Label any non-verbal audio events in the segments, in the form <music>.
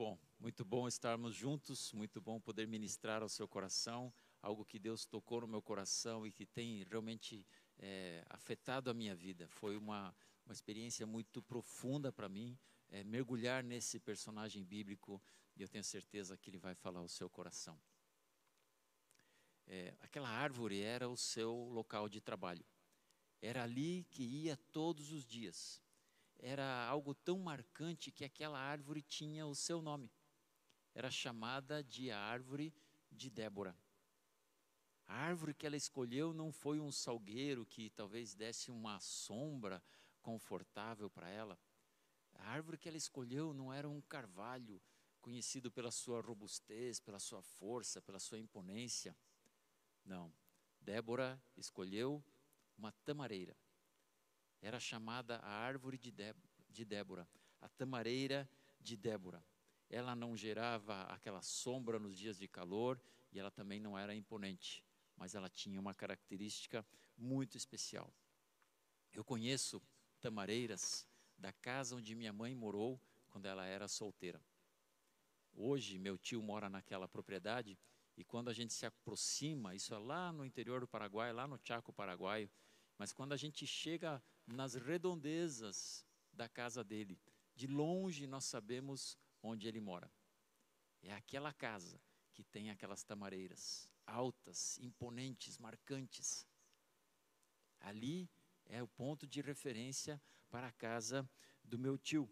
bom, muito bom estarmos juntos, muito bom poder ministrar ao seu coração algo que Deus tocou no meu coração e que tem realmente é, afetado a minha vida. Foi uma, uma experiência muito profunda para mim, é, mergulhar nesse personagem bíblico e eu tenho certeza que ele vai falar ao seu coração. É, aquela árvore era o seu local de trabalho. Era ali que ia todos os dias. Era algo tão marcante que aquela árvore tinha o seu nome. Era chamada de árvore de Débora. A árvore que ela escolheu não foi um salgueiro que talvez desse uma sombra confortável para ela. A árvore que ela escolheu não era um carvalho conhecido pela sua robustez, pela sua força, pela sua imponência. Não. Débora escolheu uma tamareira. Era chamada a árvore de, Débora, a tamareira de Débora. Ela não gerava aquela sombra nos dias de calor e ela também não era imponente mas ela tinha uma característica muito especial. Eu conheço tamareiras da casa onde minha mãe morou quando ela era solteira. Hoje, meu tio mora naquela propriedade e quando a gente se aproxima, isso é lá no interior do Paraguai, lá no Chaco Paraguaio, mas quando a gente chega nas redondezas da casa dele, de longe nós sabemos onde ele mora. É aquela casa que tem aquelas tamareiras altas, imponentes, marcantes. Ali é o ponto de referência para a casa do meu tio.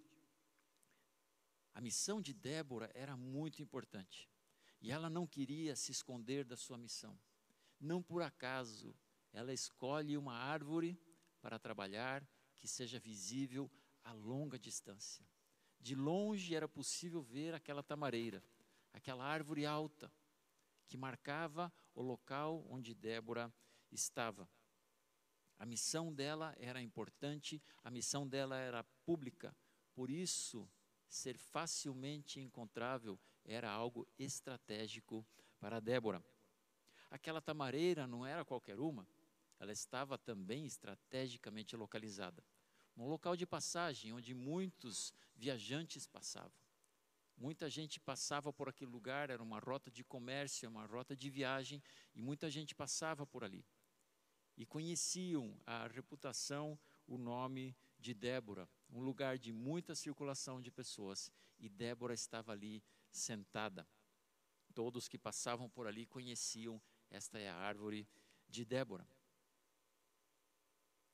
A missão de Débora era muito importante. E ela não queria se esconder da sua missão. Não por acaso ela escolhe uma árvore para trabalhar que seja visível a longa distância. De longe era possível ver aquela tamareira, aquela árvore alta, que marcava o local onde Débora estava. A missão dela era importante, a missão dela era pública, por isso, ser facilmente encontrável era algo estratégico para Débora. Aquela tamareira não era qualquer uma, ela estava também estrategicamente localizada. Num local de passagem onde muitos viajantes passavam. Muita gente passava por aquele lugar, era uma rota de comércio, uma rota de viagem, e muita gente passava por ali. E conheciam a reputação, o nome de Débora, um lugar de muita circulação de pessoas, e Débora estava ali sentada. Todos que passavam por ali conheciam, esta é a árvore de Débora.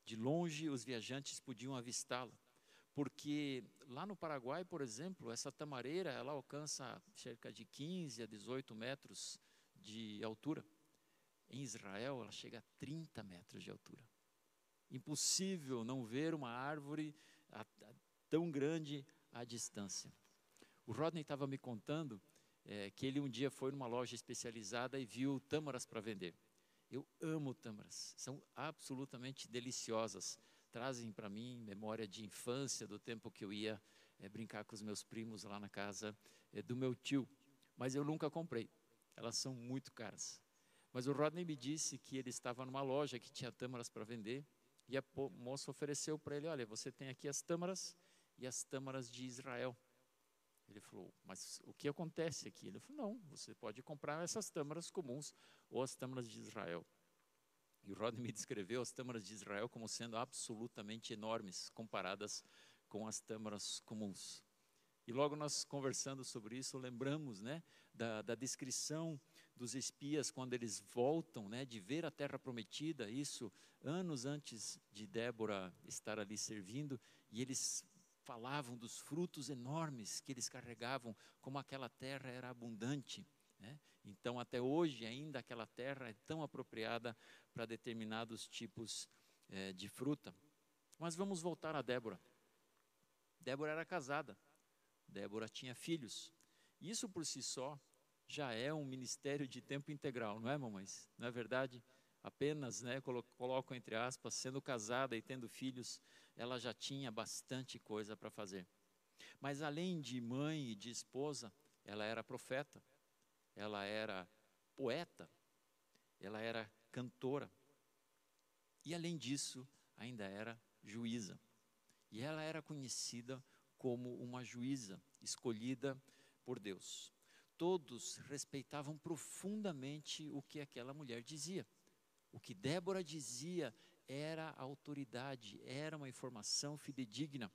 De longe os viajantes podiam avistá-la porque lá no Paraguai, por exemplo, essa tamareira ela alcança cerca de 15 a 18 metros de altura. Em Israel, ela chega a 30 metros de altura. Impossível não ver uma árvore a, a, tão grande à distância. O Rodney estava me contando é, que ele um dia foi numa loja especializada e viu tâmaras para vender. Eu amo tâmaras, são absolutamente deliciosas trazem para mim memória de infância, do tempo que eu ia é, brincar com os meus primos lá na casa é, do meu tio. Mas eu nunca comprei, elas são muito caras. Mas o Rodney me disse que ele estava numa loja que tinha tâmaras para vender e a moça ofereceu para ele: Olha, você tem aqui as tâmaras e as tâmaras de Israel. Ele falou: Mas o que acontece aqui? Ele falou: Não, você pode comprar essas tâmaras comuns ou as tâmaras de Israel. E o Rodney me descreveu as tâmaras de Israel como sendo absolutamente enormes comparadas com as tâmaras comuns. E logo nós conversando sobre isso, lembramos né, da, da descrição dos espias quando eles voltam né, de ver a terra prometida, isso anos antes de Débora estar ali servindo, e eles falavam dos frutos enormes que eles carregavam, como aquela terra era abundante. Né? Então, até hoje, ainda aquela terra é tão apropriada para determinados tipos é, de fruta. Mas vamos voltar a Débora. Débora era casada, Débora tinha filhos. Isso por si só já é um ministério de tempo integral, não é, mamães? Não é verdade? Apenas, né, coloco entre aspas, sendo casada e tendo filhos, ela já tinha bastante coisa para fazer. Mas além de mãe e de esposa, ela era profeta ela era poeta, ela era cantora. E além disso, ainda era juíza. E ela era conhecida como uma juíza escolhida por Deus. Todos respeitavam profundamente o que aquela mulher dizia. O que Débora dizia era autoridade, era uma informação fidedigna.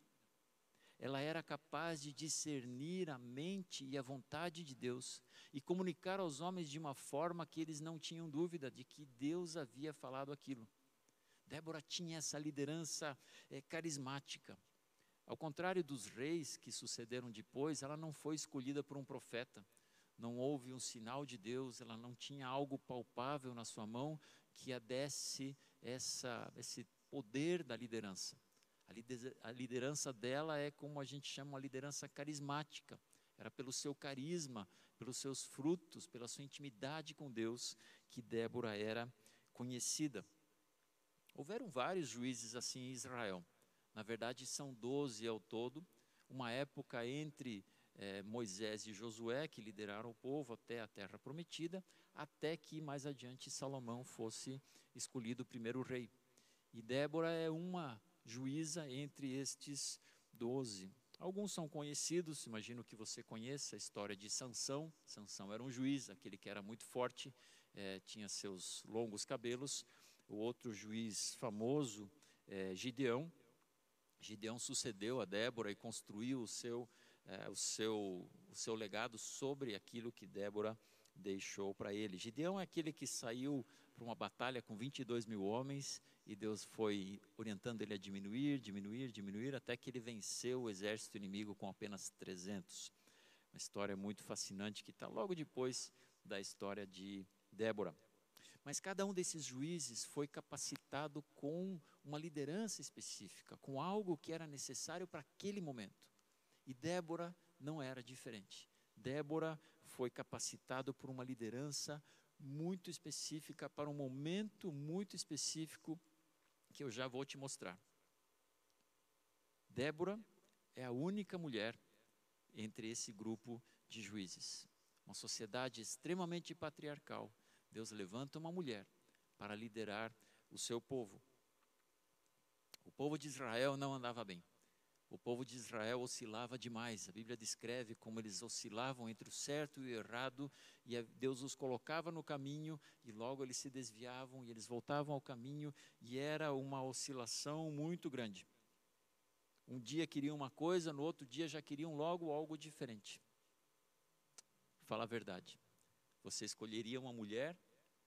Ela era capaz de discernir a mente e a vontade de Deus e comunicar aos homens de uma forma que eles não tinham dúvida de que Deus havia falado aquilo. Débora tinha essa liderança é, carismática. Ao contrário dos reis que sucederam depois, ela não foi escolhida por um profeta. Não houve um sinal de Deus, ela não tinha algo palpável na sua mão que a desse essa, esse poder da liderança. A liderança dela é como a gente chama uma liderança carismática. Era pelo seu carisma, pelos seus frutos, pela sua intimidade com Deus que Débora era conhecida. Houveram vários juízes assim em Israel. Na verdade, são doze ao todo. Uma época entre eh, Moisés e Josué, que lideraram o povo até a terra prometida, até que mais adiante Salomão fosse escolhido o primeiro rei. E Débora é uma juíza entre estes doze. Alguns são conhecidos, imagino que você conheça a história de Sansão. Sansão era um juiz, aquele que era muito forte, eh, tinha seus longos cabelos. O outro juiz famoso, é Gideão. Gideão sucedeu a Débora e construiu o seu, eh, o seu, o seu legado sobre aquilo que Débora deixou para ele. Gideão é aquele que saiu para uma batalha com 22 mil homens e Deus foi orientando ele a diminuir, diminuir, diminuir, até que ele venceu o exército inimigo com apenas 300. Uma história muito fascinante que está logo depois da história de Débora. Mas cada um desses juízes foi capacitado com uma liderança específica, com algo que era necessário para aquele momento. E Débora não era diferente. Débora foi capacitado por uma liderança muito específica para um momento muito específico que eu já vou te mostrar. Débora é a única mulher entre esse grupo de juízes. Uma sociedade extremamente patriarcal. Deus levanta uma mulher para liderar o seu povo. O povo de Israel não andava bem. O povo de Israel oscilava demais. A Bíblia descreve como eles oscilavam entre o certo e o errado, e Deus os colocava no caminho, e logo eles se desviavam e eles voltavam ao caminho, e era uma oscilação muito grande. Um dia queriam uma coisa, no outro dia já queriam logo algo diferente. Fala a verdade. Você escolheria uma mulher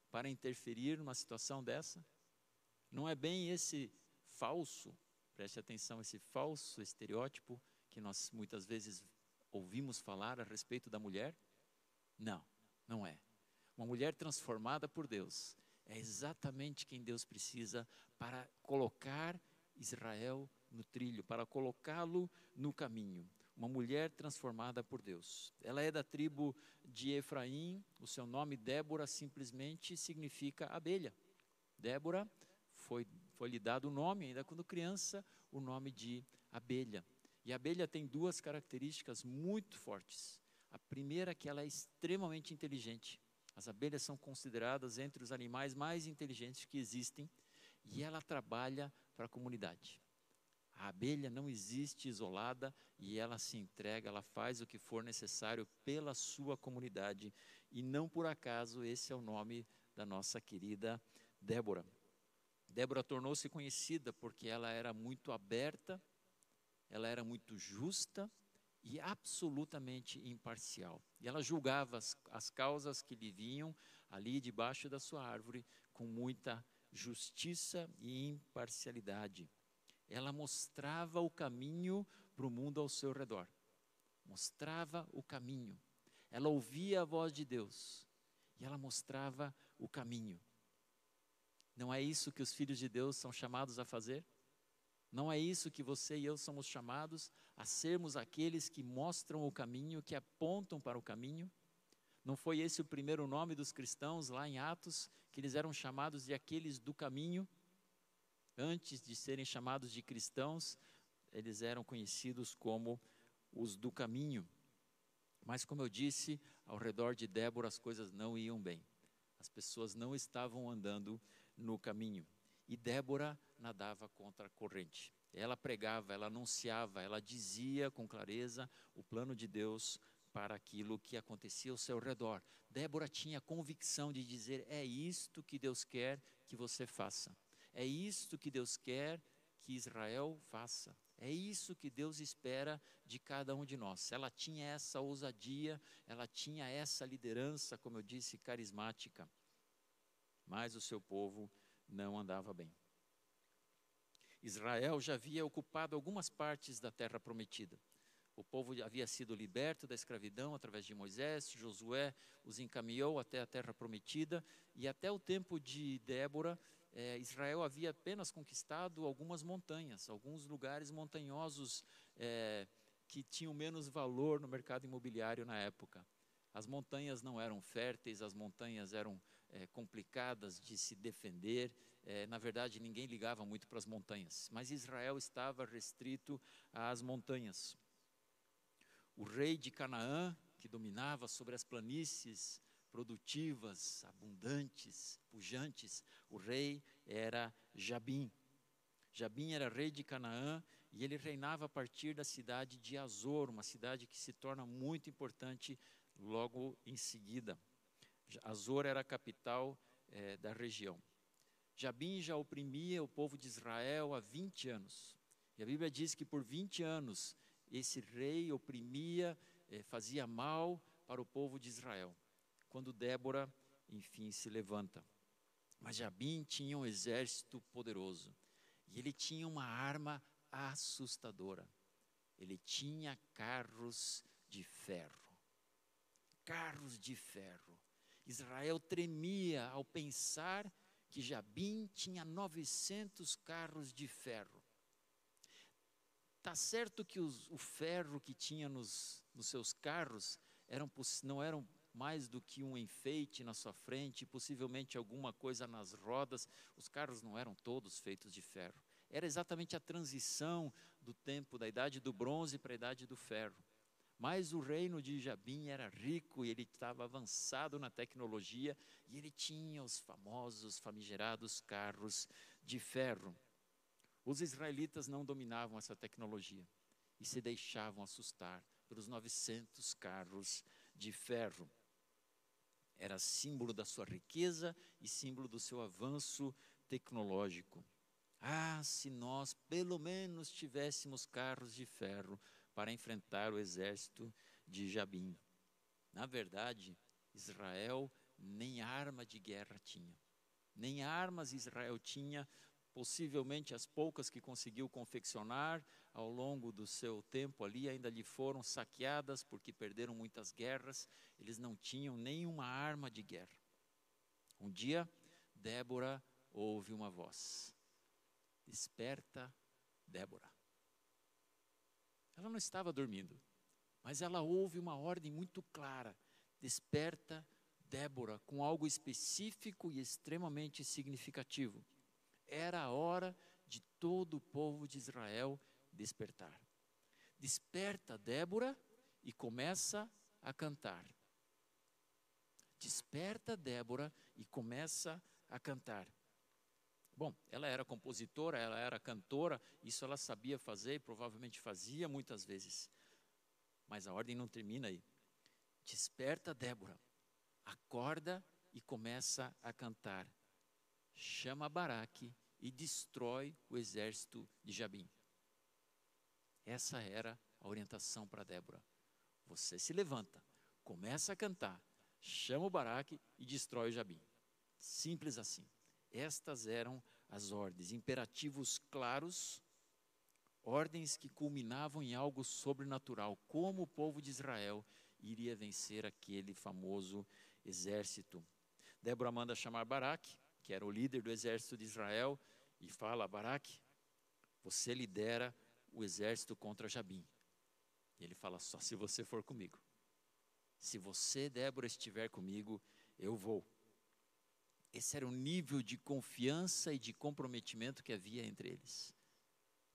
para interferir numa situação dessa? Não é bem esse falso Preste atenção esse falso estereótipo que nós muitas vezes ouvimos falar a respeito da mulher. Não, não é. Uma mulher transformada por Deus é exatamente quem Deus precisa para colocar Israel no trilho, para colocá-lo no caminho. Uma mulher transformada por Deus. Ela é da tribo de Efraim, o seu nome Débora simplesmente significa abelha. Débora foi foi lhe dado o nome, ainda quando criança, o nome de abelha. E a abelha tem duas características muito fortes. A primeira é que ela é extremamente inteligente. As abelhas são consideradas entre os animais mais inteligentes que existem e ela trabalha para a comunidade. A abelha não existe isolada e ela se entrega, ela faz o que for necessário pela sua comunidade. E não por acaso esse é o nome da nossa querida Débora. Débora tornou-se conhecida porque ela era muito aberta, ela era muito justa e absolutamente imparcial. E ela julgava as, as causas que lhe vinham ali debaixo da sua árvore com muita justiça e imparcialidade. Ela mostrava o caminho para o mundo ao seu redor. Mostrava o caminho. Ela ouvia a voz de Deus e ela mostrava o caminho. Não é isso que os filhos de Deus são chamados a fazer? Não é isso que você e eu somos chamados a sermos aqueles que mostram o caminho, que apontam para o caminho? Não foi esse o primeiro nome dos cristãos lá em Atos, que eles eram chamados de aqueles do caminho? Antes de serem chamados de cristãos, eles eram conhecidos como os do caminho. Mas, como eu disse, ao redor de Débora as coisas não iam bem. As pessoas não estavam andando no caminho. E Débora nadava contra a corrente. Ela pregava, ela anunciava, ela dizia com clareza o plano de Deus para aquilo que acontecia ao seu redor. Débora tinha a convicção de dizer: é isto que Deus quer que você faça. É isto que Deus quer que Israel faça. É isso que Deus espera de cada um de nós. Ela tinha essa ousadia, ela tinha essa liderança, como eu disse, carismática. Mas o seu povo não andava bem. Israel já havia ocupado algumas partes da terra prometida. O povo havia sido liberto da escravidão através de Moisés, Josué os encaminhou até a terra prometida, e até o tempo de Débora, eh, Israel havia apenas conquistado algumas montanhas, alguns lugares montanhosos eh, que tinham menos valor no mercado imobiliário na época. As montanhas não eram férteis, as montanhas eram eh, complicadas de se defender, é, na verdade, ninguém ligava muito para as montanhas, mas Israel estava restrito às montanhas. O rei de Canaã, que dominava sobre as planícies produtivas, abundantes, pujantes, o rei era Jabim. Jabim era rei de Canaã e ele reinava a partir da cidade de Azor, uma cidade que se torna muito importante logo em seguida. Azor era a capital é, da região. Jabim já oprimia o povo de Israel há 20 anos. E a Bíblia diz que por 20 anos esse rei oprimia, eh, fazia mal para o povo de Israel. Quando Débora, enfim, se levanta. Mas Jabim tinha um exército poderoso. E ele tinha uma arma assustadora. Ele tinha carros de ferro. Carros de ferro. Israel tremia ao pensar que Jabim tinha 900 carros de ferro. Tá certo que os, o ferro que tinha nos, nos seus carros eram, não eram mais do que um enfeite na sua frente, possivelmente alguma coisa nas rodas. Os carros não eram todos feitos de ferro. Era exatamente a transição do tempo da idade do bronze para a idade do ferro. Mas o reino de Jabim era rico e ele estava avançado na tecnologia e ele tinha os famosos, famigerados carros de ferro. Os israelitas não dominavam essa tecnologia e se deixavam assustar pelos 900 carros de ferro. Era símbolo da sua riqueza e símbolo do seu avanço tecnológico. Ah, se nós pelo menos tivéssemos carros de ferro para enfrentar o exército de Jabim. Na verdade, Israel nem arma de guerra tinha. Nem armas Israel tinha, possivelmente as poucas que conseguiu confeccionar ao longo do seu tempo ali ainda lhe foram saqueadas porque perderam muitas guerras, eles não tinham nenhuma arma de guerra. Um dia, Débora ouve uma voz: Desperta, Débora. Ela não estava dormindo, mas ela ouve uma ordem muito clara: desperta Débora com algo específico e extremamente significativo. Era a hora de todo o povo de Israel despertar. Desperta Débora e começa a cantar. Desperta Débora e começa a cantar. Bom, ela era compositora, ela era cantora, isso ela sabia fazer e provavelmente fazia muitas vezes. Mas a ordem não termina aí. Desperta Débora, acorda e começa a cantar. Chama Baraque e destrói o exército de Jabim. Essa era a orientação para Débora. Você se levanta, começa a cantar, chama o Baraque e destrói o Jabim. Simples assim. Estas eram as ordens, imperativos claros, ordens que culminavam em algo sobrenatural, como o povo de Israel iria vencer aquele famoso exército. Débora manda chamar Baraque, que era o líder do exército de Israel, e fala: Baraque, você lidera o exército contra Jabim. E ele fala: só se você for comigo. Se você, Débora, estiver comigo, eu vou. Esse era o nível de confiança e de comprometimento que havia entre eles.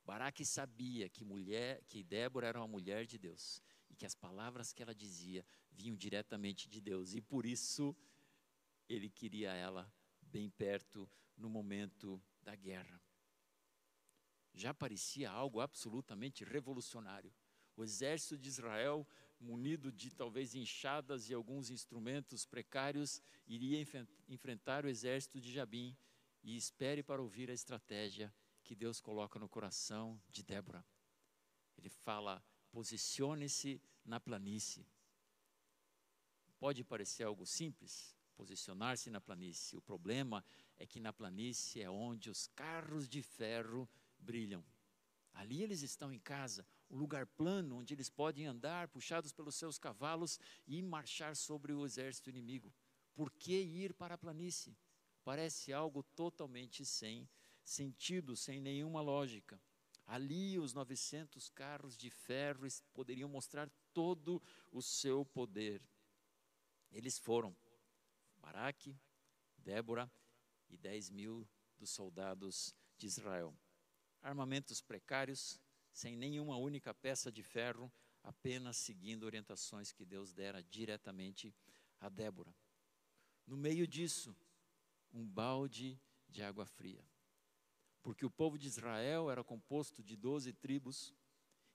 Baraque sabia que mulher, que Débora era uma mulher de Deus e que as palavras que ela dizia vinham diretamente de Deus e por isso ele queria ela bem perto no momento da guerra. Já parecia algo absolutamente revolucionário. O exército de Israel munido de talvez enxadas e alguns instrumentos precários, iria enfrentar o exército de Jabim e espere para ouvir a estratégia que Deus coloca no coração de Débora. Ele fala: posicione-se na planície. Pode parecer algo simples, posicionar-se na planície. O problema é que na planície é onde os carros de ferro brilham. Ali eles estão em casa, um lugar plano onde eles podem andar, puxados pelos seus cavalos e marchar sobre o exército inimigo. Por que ir para a planície? Parece algo totalmente sem sentido, sem nenhuma lógica. Ali os 900 carros de ferro poderiam mostrar todo o seu poder. Eles foram Baraque, Débora e 10 mil dos soldados de Israel. Armamentos precários, sem nenhuma única peça de ferro, apenas seguindo orientações que Deus dera diretamente a Débora. No meio disso, um balde de água fria porque o povo de Israel era composto de doze tribos,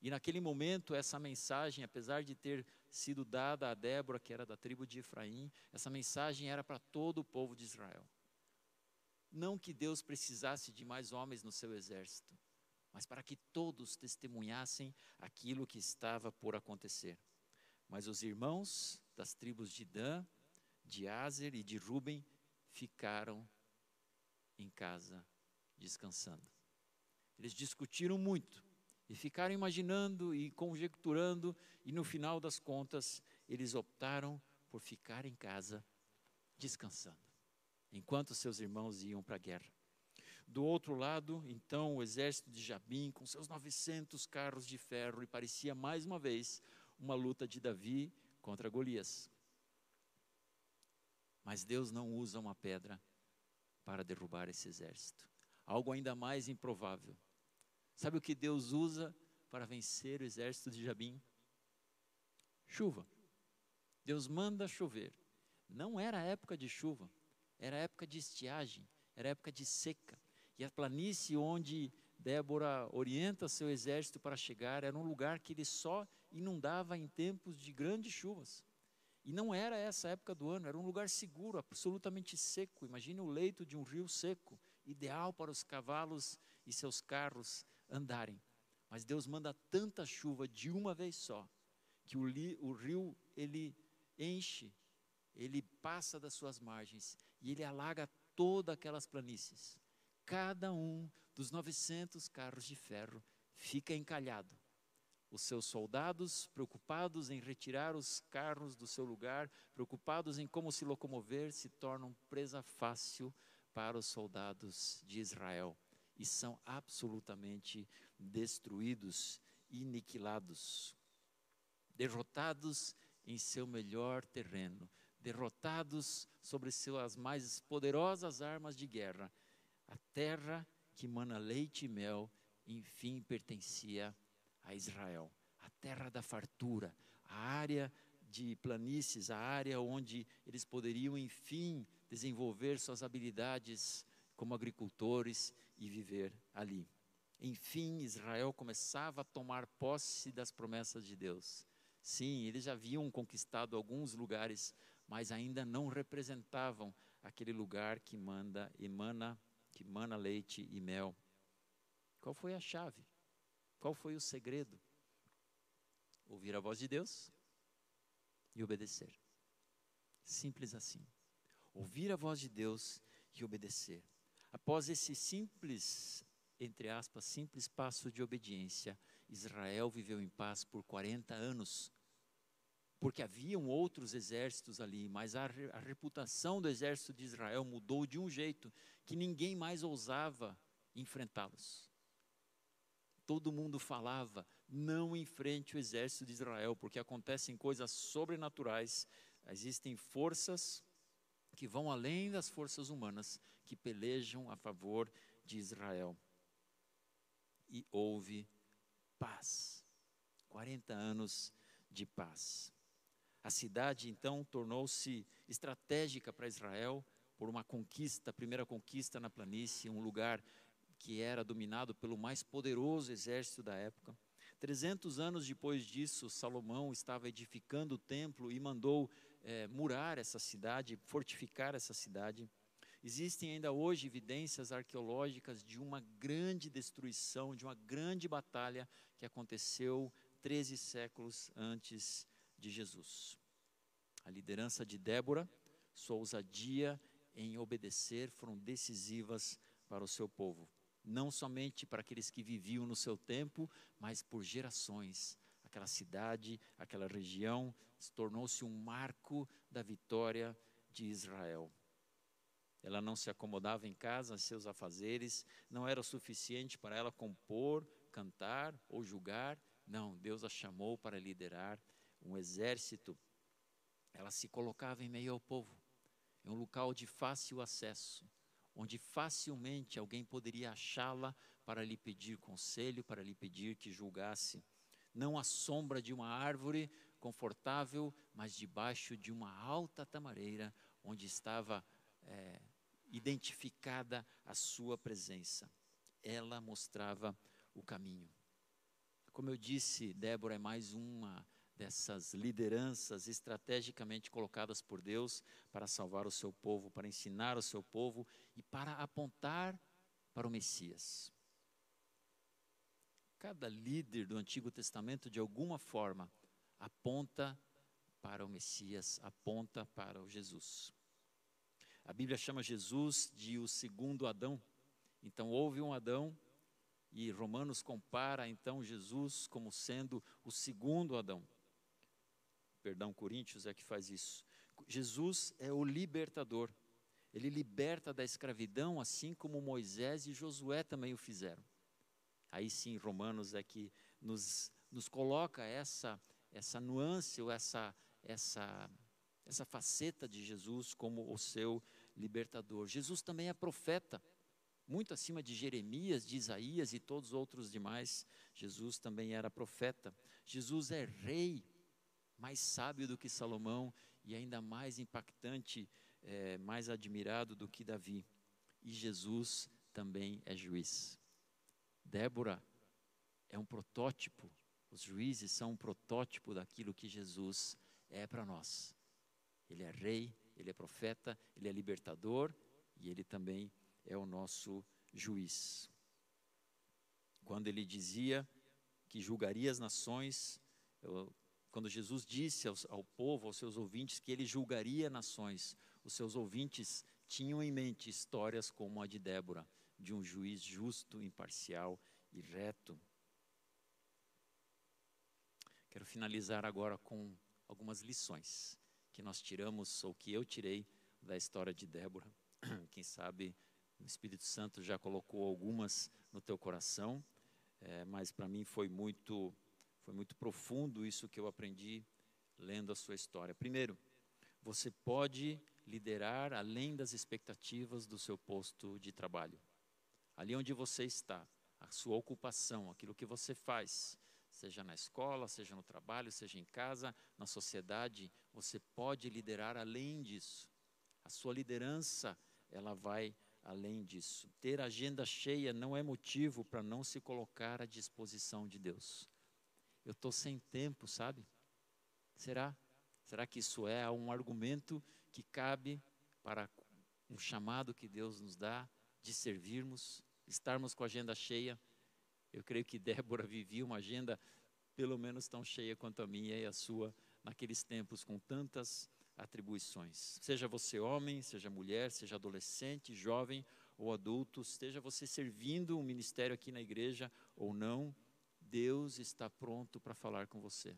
e naquele momento essa mensagem, apesar de ter sido dada a Débora, que era da tribo de Efraim, essa mensagem era para todo o povo de Israel. Não que Deus precisasse de mais homens no seu exército, mas para que todos testemunhassem aquilo que estava por acontecer. Mas os irmãos das tribos de Dan, de Azer e de Ruben ficaram em casa descansando. Eles discutiram muito e ficaram imaginando e conjecturando, e no final das contas, eles optaram por ficar em casa descansando, enquanto seus irmãos iam para a guerra. Do outro lado, então, o exército de Jabim, com seus 900 carros de ferro, e parecia mais uma vez uma luta de Davi contra Golias. Mas Deus não usa uma pedra para derrubar esse exército algo ainda mais improvável. Sabe o que Deus usa para vencer o exército de Jabim? Chuva. Deus manda chover. Não era época de chuva, era época de estiagem, era época de seca. E a planície onde Débora orienta seu exército para chegar era um lugar que ele só inundava em tempos de grandes chuvas. E não era essa época do ano, era um lugar seguro, absolutamente seco. Imagine o leito de um rio seco ideal para os cavalos e seus carros andarem. Mas Deus manda tanta chuva de uma vez só, que o, li, o rio ele enche, ele passa das suas margens e ele alaga todas aquelas planícies. Cada um dos 900 carros de ferro fica encalhado. Os seus soldados, preocupados em retirar os carros do seu lugar, preocupados em como se locomover, se tornam presa fácil para os soldados de Israel e são absolutamente destruídos, aniquilados, derrotados em seu melhor terreno, derrotados sobre suas mais poderosas armas de guerra. A terra que mana leite e mel, enfim, pertencia a Israel. A terra da fartura, a área de planícies, a área onde eles poderiam, enfim, desenvolver suas habilidades como agricultores e viver ali. Enfim, Israel começava a tomar posse das promessas de Deus. Sim, eles já haviam conquistado alguns lugares, mas ainda não representavam aquele lugar que manda, emana, que mana leite e mel. Qual foi a chave? Qual foi o segredo? Ouvir a voz de Deus e obedecer. Simples assim ouvir a voz de Deus e obedecer. Após esse simples, entre aspas, simples passo de obediência, Israel viveu em paz por 40 anos. Porque haviam outros exércitos ali, mas a, a reputação do exército de Israel mudou de um jeito que ninguém mais ousava enfrentá-los. Todo mundo falava: não enfrente o exército de Israel, porque acontecem coisas sobrenaturais, existem forças que vão além das forças humanas que pelejam a favor de Israel. E houve paz. 40 anos de paz. A cidade então tornou-se estratégica para Israel por uma conquista, a primeira conquista na planície, um lugar que era dominado pelo mais poderoso exército da época. 300 anos depois disso, Salomão estava edificando o templo e mandou é, murar essa cidade, fortificar essa cidade. Existem ainda hoje evidências arqueológicas de uma grande destruição, de uma grande batalha que aconteceu 13 séculos antes de Jesus. A liderança de Débora, sua ousadia em obedecer foram decisivas para o seu povo. Não somente para aqueles que viviam no seu tempo, mas por gerações. Aquela cidade, aquela região tornou-se um marco da vitória de Israel. Ela não se acomodava em casa, seus afazeres, não era o suficiente para ela compor, cantar ou julgar. Não, Deus a chamou para liderar um exército. Ela se colocava em meio ao povo, em um local de fácil acesso, onde facilmente alguém poderia achá-la para lhe pedir conselho, para lhe pedir que julgasse. Não à sombra de uma árvore confortável, mas debaixo de uma alta tamareira, onde estava é, identificada a sua presença. Ela mostrava o caminho. Como eu disse, Débora é mais uma dessas lideranças estrategicamente colocadas por Deus para salvar o seu povo, para ensinar o seu povo e para apontar para o Messias. Cada líder do Antigo Testamento, de alguma forma, aponta para o Messias, aponta para o Jesus. A Bíblia chama Jesus de o segundo Adão. Então houve um Adão e Romanos compara então Jesus como sendo o segundo Adão. Perdão, Coríntios é que faz isso. Jesus é o libertador. Ele liberta da escravidão, assim como Moisés e Josué também o fizeram. Aí sim, Romanos é que nos, nos coloca essa, essa nuance, ou essa, essa essa faceta de Jesus como o seu libertador. Jesus também é profeta, muito acima de Jeremias, de Isaías e todos os outros demais. Jesus também era profeta. Jesus é rei, mais sábio do que Salomão e ainda mais impactante, é, mais admirado do que Davi. E Jesus também é juiz. Débora é um protótipo, os juízes são um protótipo daquilo que Jesus é para nós. Ele é rei, ele é profeta, ele é libertador e ele também é o nosso juiz. Quando ele dizia que julgaria as nações, eu, quando Jesus disse ao, povo, aos seus ouvintes, que ele julgaria nações, os seus ouvintes tinham em mente histórias como a de Débora, de um juiz justo, imparcial e reto. Quero finalizar agora com algumas lições que nós tiramos, ou que eu tirei da história de Débora. <clears throat> Quem sabe o Espírito Santo já colocou algumas no teu coração, é, mas para mim foi muito, foi muito profundo isso que eu aprendi lendo a sua história. Primeiro, você pode liderar além das expectativas do seu posto de trabalho. Ali onde você está, a sua ocupação, aquilo que você faz, seja na escola, seja no trabalho, seja em casa, na sociedade, você pode liderar além disso. A sua liderança, ela vai além disso. Ter agenda cheia não é motivo para não se colocar à disposição de Deus. Eu estou sem tempo, sabe? Será? Será que isso é um argumento que cabe para um chamado que Deus nos dá de servirmos, estarmos com a agenda cheia? Eu creio que Débora vivia uma agenda pelo menos tão cheia quanto a minha e a sua naqueles tempos com tantas atribuições. Seja você homem, seja mulher, seja adolescente, jovem ou adulto, esteja você servindo um ministério aqui na igreja ou não, Deus está pronto para falar com você.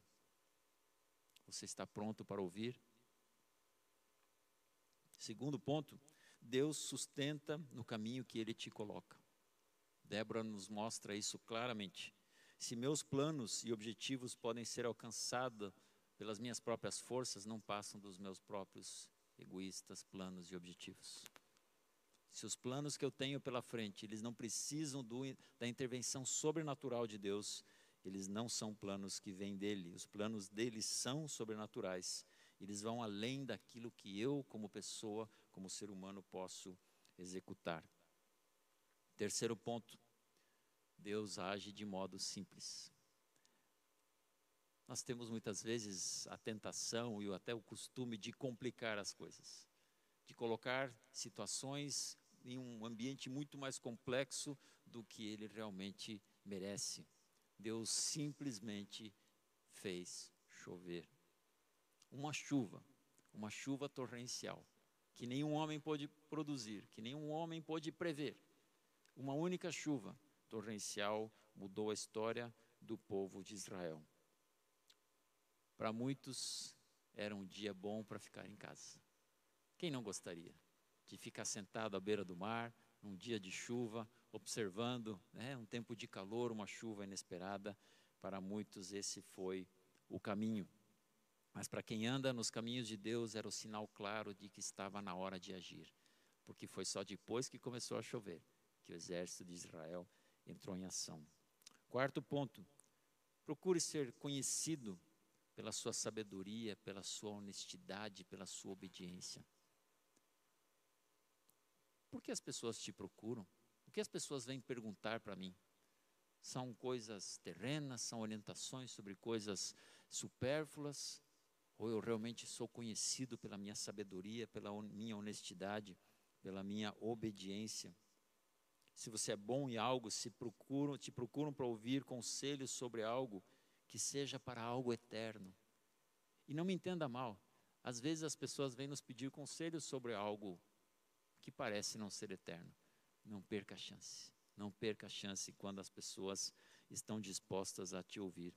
Você está pronto para ouvir? Segundo ponto, Deus sustenta no caminho que ele te coloca. Débora nos mostra isso claramente. Se meus planos e objetivos podem ser alcançados pelas minhas próprias forças, não passam dos meus próprios egoístas planos e objetivos. Se os planos que eu tenho pela frente, eles não precisam do, da intervenção sobrenatural de Deus, eles não são planos que vêm dele. Os planos dele são sobrenaturais. Eles vão além daquilo que eu, como pessoa, como ser humano, posso executar. Terceiro ponto, Deus age de modo simples. nós temos muitas vezes a tentação e até o costume de complicar as coisas, de colocar situações em um ambiente muito mais complexo do que ele realmente merece. Deus simplesmente fez chover. Uma chuva, uma chuva torrencial, que nenhum homem pôde produzir, que nenhum homem pôde prever. Uma única chuva torrencial mudou a história do povo de Israel. Para muitos, era um dia bom para ficar em casa. Quem não gostaria de ficar sentado à beira do mar, num dia de chuva, observando né, um tempo de calor, uma chuva inesperada? Para muitos, esse foi o caminho. Mas para quem anda nos caminhos de Deus, era o sinal claro de que estava na hora de agir. Porque foi só depois que começou a chover que o exército de Israel entrou em ação. Quarto ponto: procure ser conhecido pela sua sabedoria, pela sua honestidade, pela sua obediência. Por que as pessoas te procuram? O que as pessoas vêm perguntar para mim? São coisas terrenas, são orientações sobre coisas supérfluas? Ou eu realmente sou conhecido pela minha sabedoria, pela minha honestidade, pela minha obediência? Se você é bom em algo, se procuram, te procuram para ouvir conselhos sobre algo, que seja para algo eterno. E não me entenda mal, às vezes as pessoas vêm nos pedir conselhos sobre algo que parece não ser eterno. Não perca a chance. Não perca a chance quando as pessoas estão dispostas a te ouvir.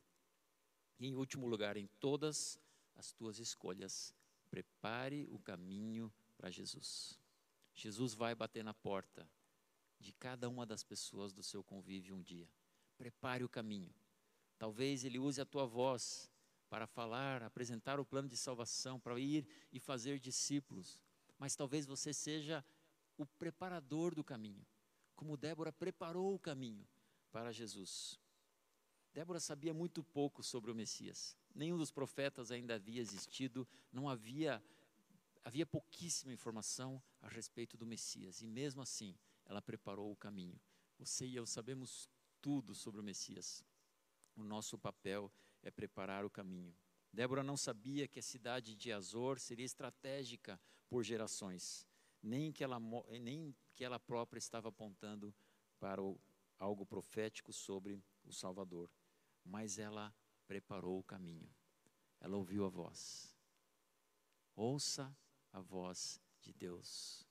E em último lugar, em todas as tuas escolhas, prepare o caminho para Jesus. Jesus vai bater na porta de cada uma das pessoas do seu convívio um dia. Prepare o caminho. Talvez ele use a tua voz para falar, apresentar o plano de salvação, para ir e fazer discípulos. Mas talvez você seja o preparador do caminho, como Débora preparou o caminho para Jesus. Débora sabia muito pouco sobre o Messias. Nenhum dos profetas ainda havia existido, não havia havia pouquíssima informação a respeito do Messias. E mesmo assim, ela preparou o caminho. Você e eu sabemos tudo sobre o Messias. O nosso papel é preparar o caminho. Débora não sabia que a cidade de Azor seria estratégica por gerações, nem que ela, nem que ela própria estava apontando para o, algo profético sobre o Salvador. Mas ela preparou o caminho. Ela ouviu a voz. Ouça a voz de Deus.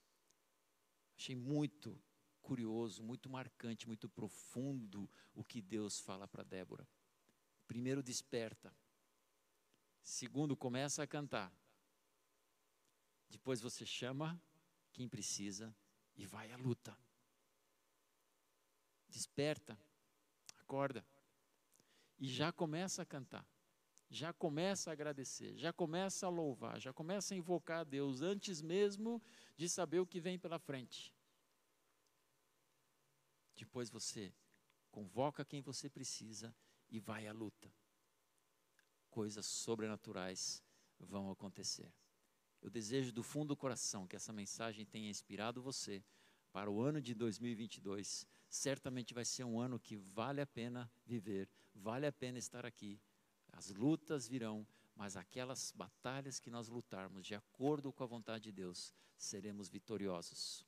Achei muito curioso, muito marcante, muito profundo o que Deus fala para Débora. Primeiro, desperta. Segundo, começa a cantar. Depois você chama quem precisa e vai à luta. Desperta, acorda. E já começa a cantar. Já começa a agradecer, já começa a louvar, já começa a invocar a Deus antes mesmo de saber o que vem pela frente. Depois você convoca quem você precisa e vai à luta. Coisas sobrenaturais vão acontecer. Eu desejo do fundo do coração que essa mensagem tenha inspirado você para o ano de 2022. Certamente vai ser um ano que vale a pena viver, vale a pena estar aqui. As lutas virão, mas aquelas batalhas que nós lutarmos de acordo com a vontade de Deus, seremos vitoriosos.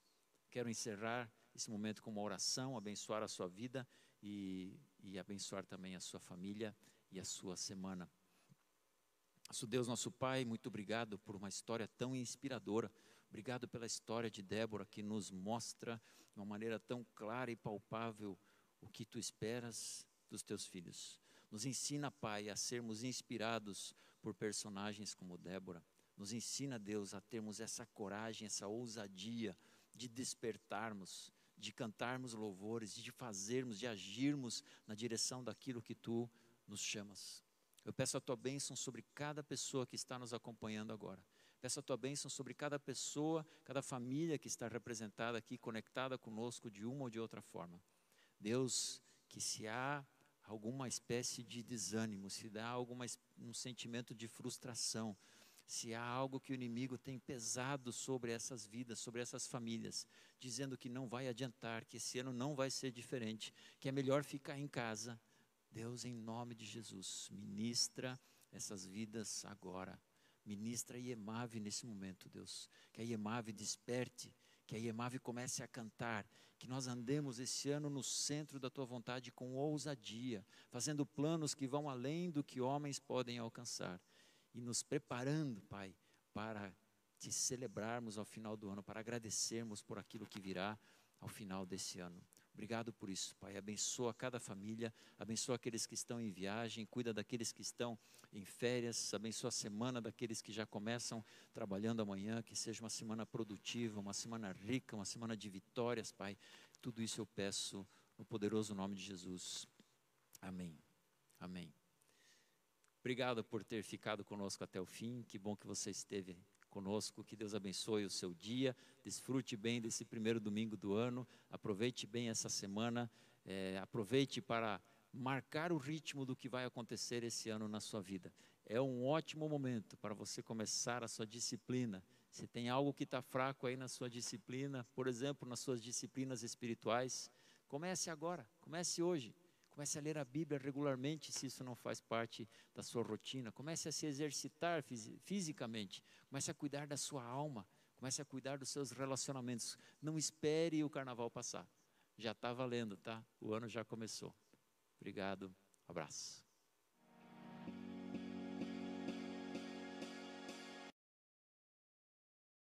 Quero encerrar esse momento com uma oração, abençoar a sua vida e, e abençoar também a sua família e a sua semana. Nosso Deus, nosso Pai, muito obrigado por uma história tão inspiradora. Obrigado pela história de Débora que nos mostra de uma maneira tão clara e palpável o que tu esperas dos teus filhos. Nos ensina, Pai, a sermos inspirados por personagens como Débora. Nos ensina, Deus, a termos essa coragem, essa ousadia de despertarmos, de cantarmos louvores, de fazermos, de agirmos na direção daquilo que tu nos chamas. Eu peço a tua bênção sobre cada pessoa que está nos acompanhando agora. Peço a tua bênção sobre cada pessoa, cada família que está representada aqui, conectada conosco de uma ou de outra forma. Deus, que se há alguma espécie de desânimo, se dá algum um sentimento de frustração, se há algo que o inimigo tem pesado sobre essas vidas, sobre essas famílias, dizendo que não vai adiantar, que esse ano não vai ser diferente, que é melhor ficar em casa, Deus, em nome de Jesus, ministra essas vidas agora. Ministra a Iemave nesse momento, Deus. Que a Iemave desperte, que a Iemave comece a cantar, que nós andemos esse ano no centro da tua vontade com ousadia, fazendo planos que vão além do que homens podem alcançar e nos preparando, Pai, para te celebrarmos ao final do ano, para agradecermos por aquilo que virá ao final desse ano. Obrigado por isso, Pai. Abençoa cada família, abençoa aqueles que estão em viagem, cuida daqueles que estão em férias, abençoa a semana daqueles que já começam trabalhando amanhã, que seja uma semana produtiva, uma semana rica, uma semana de vitórias, Pai. Tudo isso eu peço no poderoso nome de Jesus. Amém. Amém. Obrigado por ter ficado conosco até o fim. Que bom que você esteve conosco. Que Deus abençoe o seu dia. Desfrute bem desse primeiro domingo do ano. Aproveite bem essa semana. É, aproveite para marcar o ritmo do que vai acontecer esse ano na sua vida. É um ótimo momento para você começar a sua disciplina. Se tem algo que está fraco aí na sua disciplina, por exemplo, nas suas disciplinas espirituais, comece agora, comece hoje. Comece a ler a Bíblia regularmente, se isso não faz parte da sua rotina. Comece a se exercitar fisicamente. Comece a cuidar da sua alma. Comece a cuidar dos seus relacionamentos. Não espere o carnaval passar. Já está valendo, tá? O ano já começou. Obrigado. abraço.